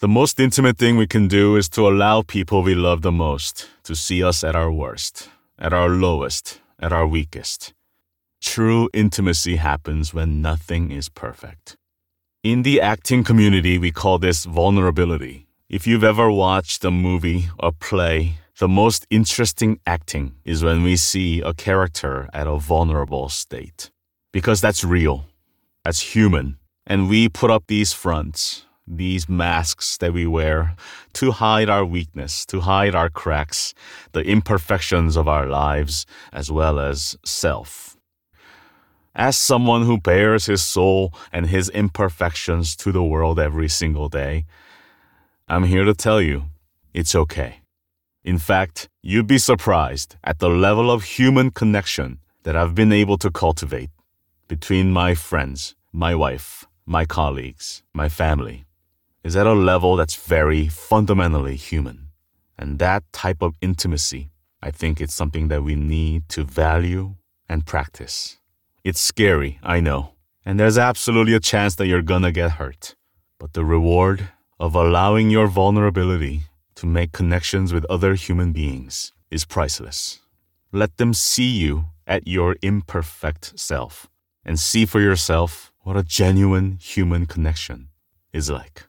The most intimate thing we can do is to allow people we love the most to see us at our worst, at our lowest, at our weakest. True intimacy happens when nothing is perfect. In the acting community, we call this vulnerability. If you've ever watched a movie or play, the most interesting acting is when we see a character at a vulnerable state. Because that's real, that's human, and we put up these fronts, these masks that we wear to hide our weakness, to hide our cracks, the imperfections of our lives, as well as self. As someone who bares his soul and his imperfections to the world every single day, I'm here to tell you it's okay. In fact, you'd be surprised at the level of human connection that I've been able to cultivate between my friends, my wife, my colleagues, my family is at a level that's very fundamentally human. And that type of intimacy, I think it's something that we need to value and practice. It's scary, I know, and there's absolutely a chance that you're gonna get hurt. But the reward of allowing your vulnerability to make connections with other human beings is priceless. Let them see you at your imperfect self and see for yourself what a genuine human connection is like.